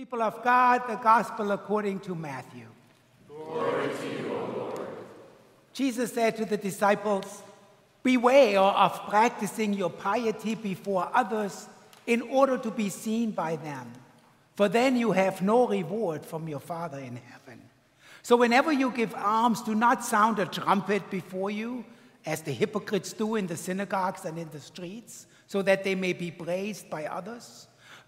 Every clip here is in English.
People of God, the gospel according to Matthew. Glory to you, O Lord. Jesus said to the disciples, Beware of practicing your piety before others in order to be seen by them, for then you have no reward from your Father in heaven. So whenever you give alms, do not sound a trumpet before you, as the hypocrites do in the synagogues and in the streets, so that they may be praised by others.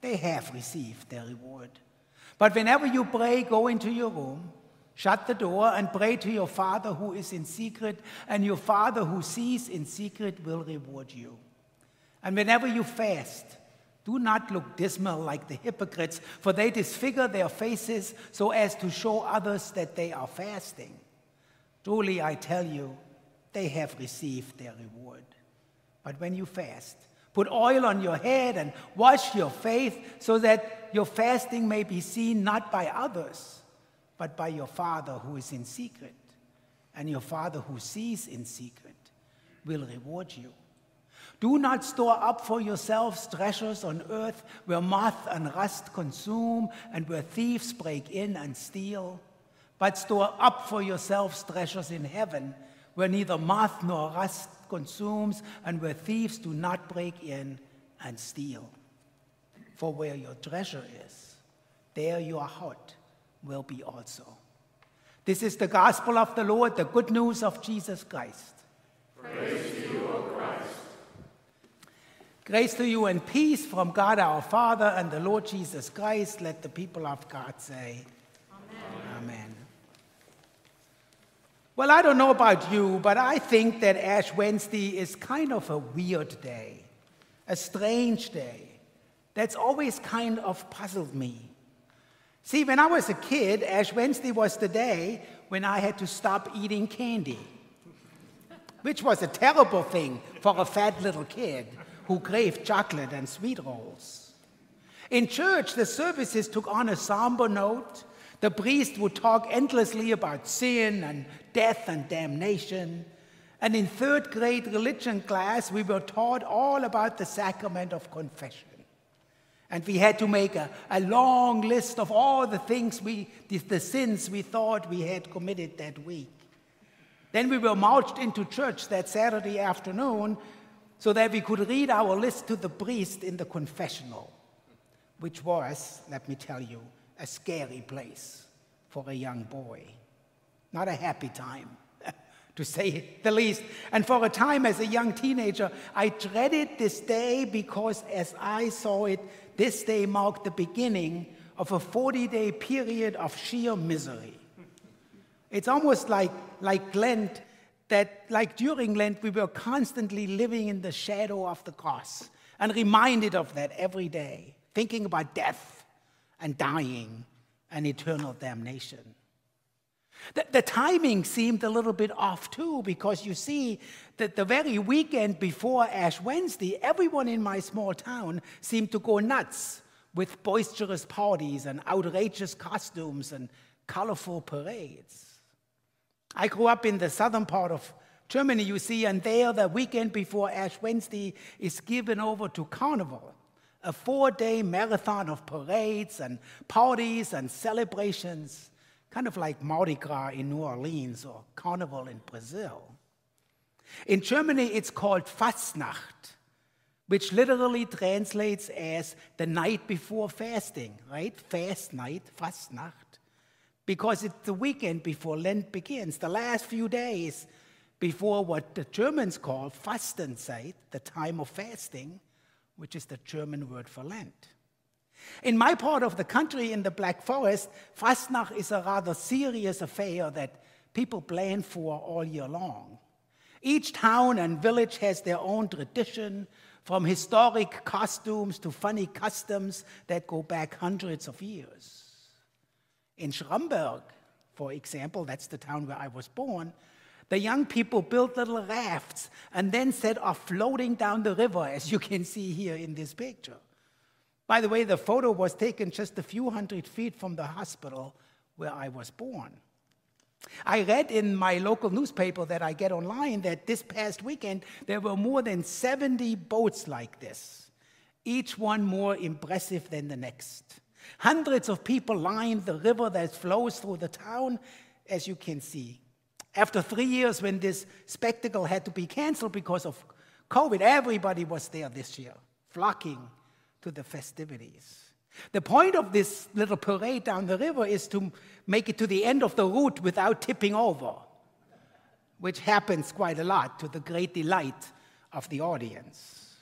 they have received their reward. But whenever you pray, go into your room, shut the door, and pray to your Father who is in secret, and your Father who sees in secret will reward you. And whenever you fast, do not look dismal like the hypocrites, for they disfigure their faces so as to show others that they are fasting. Truly, I tell you, they have received their reward. But when you fast, Put oil on your head and wash your face so that your fasting may be seen not by others, but by your Father who is in secret. And your Father who sees in secret will reward you. Do not store up for yourselves treasures on earth where moth and rust consume and where thieves break in and steal, but store up for yourselves treasures in heaven where neither moth nor rust consumes, and where thieves do not break in and steal. For where your treasure is, there your heart will be also. This is the gospel of the Lord, the good news of Jesus Christ. Praise to you, O Christ. Grace to you and peace from God our Father and the Lord Jesus Christ. Let the people of God say, Amen. Amen. Well, I don't know about you, but I think that Ash Wednesday is kind of a weird day, a strange day. That's always kind of puzzled me. See, when I was a kid, Ash Wednesday was the day when I had to stop eating candy, which was a terrible thing for a fat little kid who craved chocolate and sweet rolls. In church, the services took on a somber note the priest would talk endlessly about sin and death and damnation. And in third grade religion class, we were taught all about the sacrament of confession. And we had to make a, a long list of all the things we, the, the sins we thought we had committed that week. Then we were marched into church that Saturday afternoon so that we could read our list to the priest in the confessional, which was, let me tell you, a scary place for a young boy. Not a happy time, to say the least. And for a time as a young teenager, I dreaded this day because as I saw it, this day marked the beginning of a 40 day period of sheer misery. It's almost like, like Lent, that like during Lent, we were constantly living in the shadow of the cross and reminded of that every day, thinking about death and dying and eternal damnation. The, the, timing seemed a little bit off too, because you see that the very weekend before Ash Wednesday, everyone in my small town seemed to go nuts with boisterous parties and outrageous costumes and colorful parades. I grew up in the southern part of Germany, you see, and there the weekend before Ash Wednesday is given over to carnival a four day marathon of parades and parties and celebrations, kind of like Mardi Gras in New Orleans or Carnival in Brazil. In Germany, it's called Fastnacht, which literally translates as the night before fasting, right? Fast night, Fastnacht, because it's the weekend before Lent begins, the last few days before what the Germans call Fastenzeit, the time of fasting which is the German word for Lent. In my part of the country, in the Black Forest, Fastnacht is a rather serious affair that people plan for all year long. Each town and village has their own tradition, from historic costumes to funny customs that go back hundreds of years. In Schramberg, for example, that's the town where I was born, the young people built little rafts and then set off floating down the river, as you can see here in this picture. By the way, the photo was taken just a few hundred feet from the hospital where I was born. I read in my local newspaper that I get online that this past weekend there were more than 70 boats like this, each one more impressive than the next. Hundreds of people lined the river that flows through the town, as you can see. After three years, when this spectacle had to be canceled because of COVID, everybody was there this year, flocking to the festivities. The point of this little parade down the river is to make it to the end of the route without tipping over, which happens quite a lot to the great delight of the audience.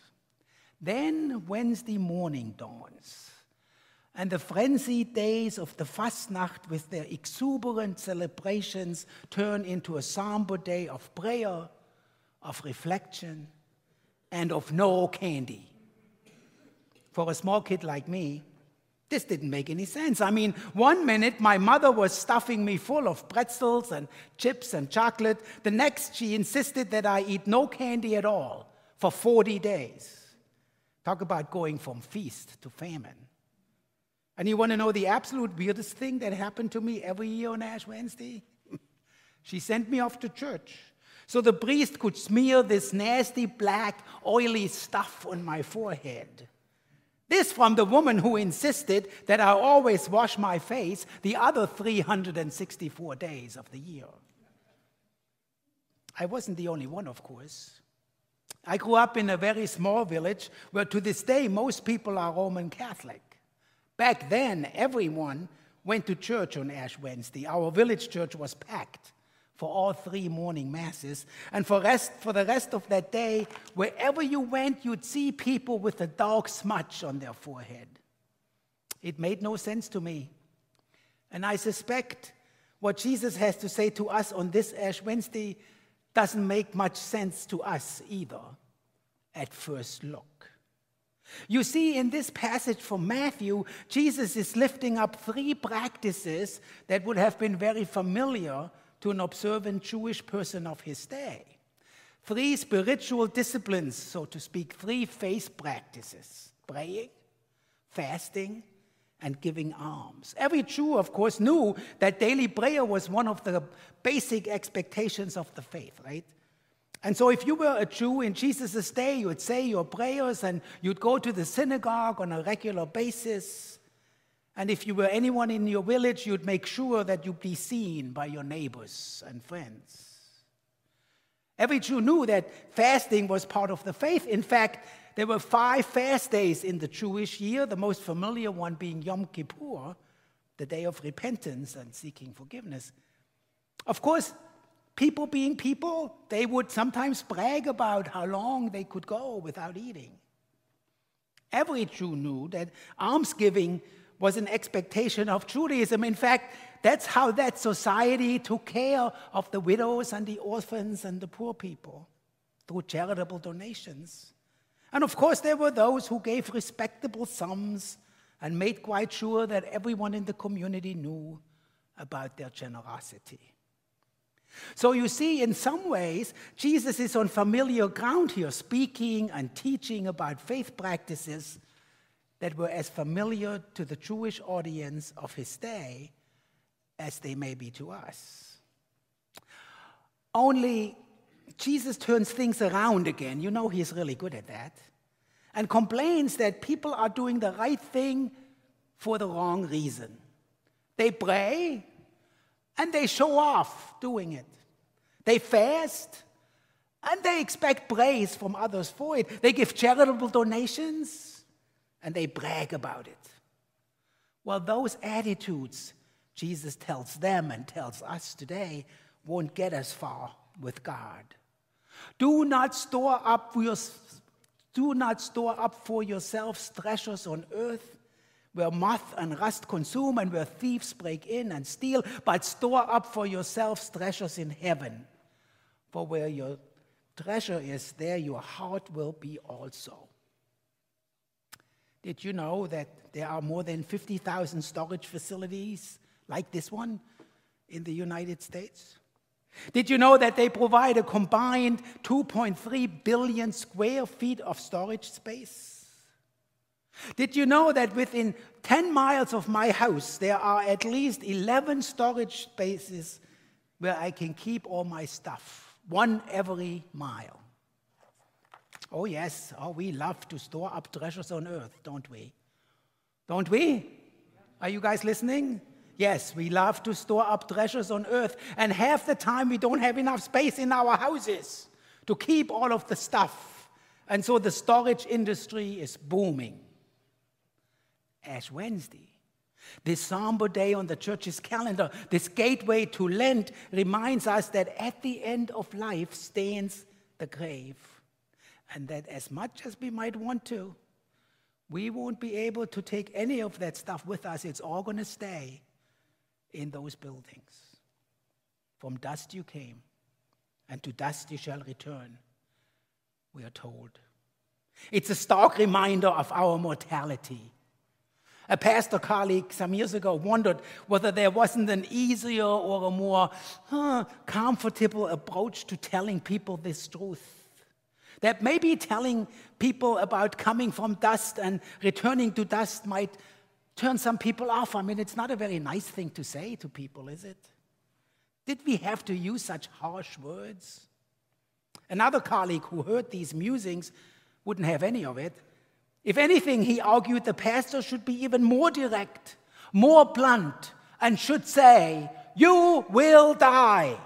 Then Wednesday morning dawns and the frenzied days of the Fastnacht with their exuberant celebrations turn into a somber day of prayer, of reflection, and of no candy. For a small kid like me, this didn't make any sense. I mean, one minute my mother was stuffing me full of pretzels and chips and chocolate. The next, she insisted that I eat no candy at all for 40 days. Talk about going from feast to famine. And you want to know the absolute weirdest thing that happened to me every year on Ash Wednesday? she sent me off to church so the priest could smear this nasty, black, oily stuff on my forehead. This from the woman who insisted that I always wash my face the other 364 days of the year. I wasn't the only one, of course. I grew up in a very small village where to this day most people are Roman Catholic. Back then, everyone went to church on Ash Wednesday. Our village church was packed for all three morning masses. And for, rest, for the rest of that day, wherever you went, you'd see people with a dark smudge on their forehead. It made no sense to me. And I suspect what Jesus has to say to us on this Ash Wednesday doesn't make much sense to us either at first look. You see, in this passage from Matthew, Jesus is lifting up three practices that would have been very familiar to an observant Jewish person of his day. Three spiritual disciplines, so to speak, three faith practices praying, fasting, and giving alms. Every Jew, of course, knew that daily prayer was one of the basic expectations of the faith, right? And so, if you were a Jew in Jesus' day, you would say your prayers and you'd go to the synagogue on a regular basis. And if you were anyone in your village, you'd make sure that you'd be seen by your neighbors and friends. Every Jew knew that fasting was part of the faith. In fact, there were five fast days in the Jewish year, the most familiar one being Yom Kippur, the day of repentance and seeking forgiveness. Of course, People being people, they would sometimes brag about how long they could go without eating. Every Jew knew that almsgiving was an expectation of Judaism. In fact, that's how that society took care of the widows and the orphans and the poor people through charitable donations. And of course, there were those who gave respectable sums and made quite sure that everyone in the community knew about their generosity. So you see, in some ways, Jesus is on familiar ground here, speaking and teaching about faith practices that were as familiar to the Jewish audience of his day as they may be to us. Only Jesus turns things around again. You know, he's really good at that. And complains that people are doing the right thing for the wrong reason. They pray, and they show off doing it. They fast and they expect praise from others for it. They give charitable donations and they brag about it. Well, those attitudes, Jesus tells them and tells us today, won't get us far with God. Do not store up for your, do not store up for yourselves treasures on earth where moth and rust consume and where thieves break in and steal, but store up for yourselves treasures in heaven. For where your treasure is, there your heart will be also. Did you know that there are more than 50,000 storage facilities like this one in the United States? Did you know that they provide a combined 2.3 billion square feet of storage space? Did you know that within 10 miles of my house, there are at least 11 storage spaces where I can keep all my stuff, one every mile? Oh, yes, oh, we love to store up treasures on earth, don't we? Don't we? Are you guys listening? Yes, we love to store up treasures on earth, and half the time we don't have enough space in our houses to keep all of the stuff. And so the storage industry is booming. Ash Wednesday, this somber day on the church's calendar, this gateway to Lent, reminds us that at the end of life stands the grave. And that as much as we might want to, we won't be able to take any of that stuff with us. It's all going to stay in those buildings. From dust you came, and to dust you shall return, we are told. It's a stark reminder of our mortality. A pastor colleague some years ago wondered whether there wasn't an easier or a more huh, comfortable approach to telling people this truth. That maybe telling people about coming from dust and returning to dust might turn some people off. I mean, it's not a very nice thing to say to people, is it? Did we have to use such harsh words? Another colleague who heard these musings wouldn't have any of it. If anything, he argued the pastor should be even more direct, more blunt, and should say, You will die.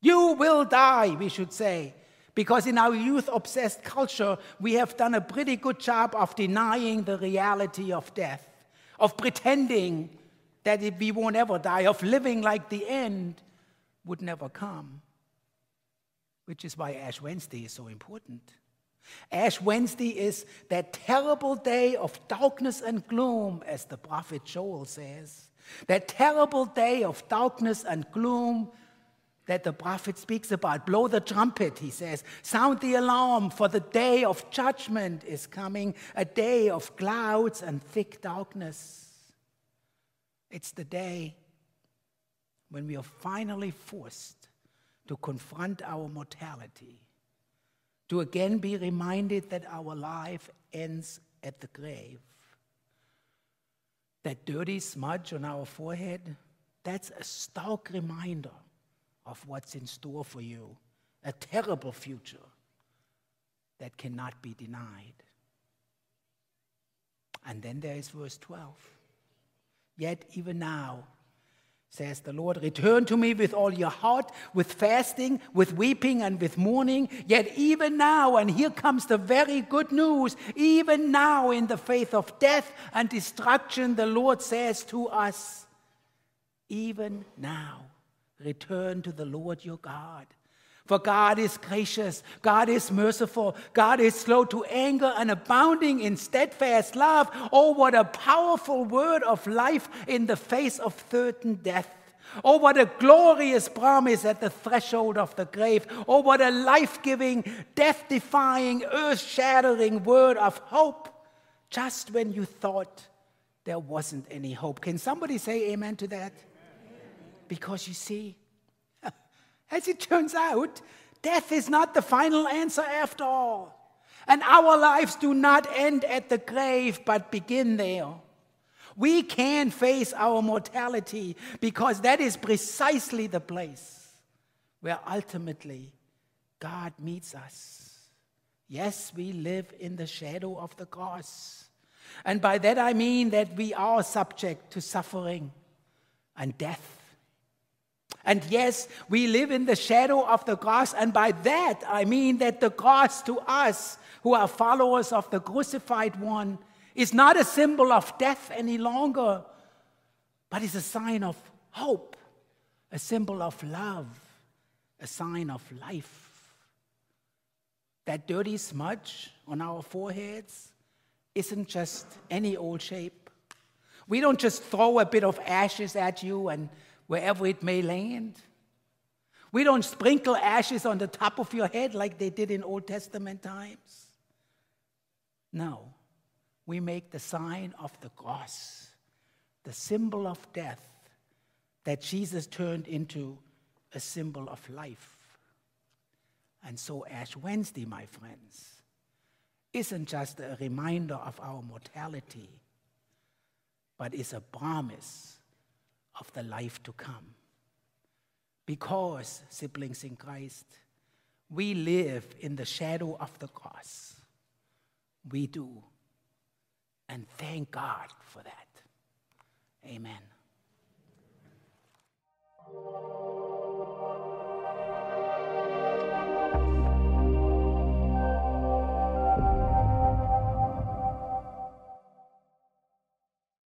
You will die, we should say. Because in our youth obsessed culture, we have done a pretty good job of denying the reality of death, of pretending that we won't ever die, of living like the end would never come. Which is why Ash Wednesday is so important. Ash Wednesday is that terrible day of darkness and gloom, as the prophet Joel says. That terrible day of darkness and gloom that the prophet speaks about. Blow the trumpet, he says. Sound the alarm, for the day of judgment is coming, a day of clouds and thick darkness. It's the day when we are finally forced to confront our mortality, to again be reminded that our life ends at the grave. That dirty smudge on our forehead, that's a stark reminder of what's in store for you a terrible future that cannot be denied. And then there is verse 12. Yet even now, says the Lord, return to me with all your heart, with fasting, with weeping, and with mourning. Yet even now, and here comes the very good news, even now in the faith of death and destruction, the Lord says to us, even now Return to the Lord your God. For God is gracious, God is merciful, God is slow to anger and abounding in steadfast love. Oh, what a powerful word of life in the face of certain death. Oh, what a glorious promise at the threshold of the grave. Oh, what a life giving, death defying, earth shattering word of hope just when you thought there wasn't any hope. Can somebody say amen to that? Because you see, as it turns out, death is not the final answer after all. And our lives do not end at the grave, but begin there. We can face our mortality because that is precisely the place where ultimately God meets us. Yes, we live in the shadow of the cross. And by that I mean that we are subject to suffering and death. And yes, we live in the shadow of the cross. And by that, I mean that the cross to us, who are followers of the crucified one, is not a symbol of death any longer, but is a sign of hope, a symbol of love, a sign of life. That dirty smudge on our foreheads isn't just any old shape. We don't just throw a bit of ashes at you and wherever it may land. We don't sprinkle ashes on the top of your head like they did in Old Testament times. No, we make the sign of the cross, the symbol of death that Jesus turned into a symbol of life. And so, Ash Wednesday, my friends, isn't just a reminder of our mortality, but is a promise of the life to come. Because, siblings in Christ, we live in the shadow of the cross. We do. And thank God for that. Amen.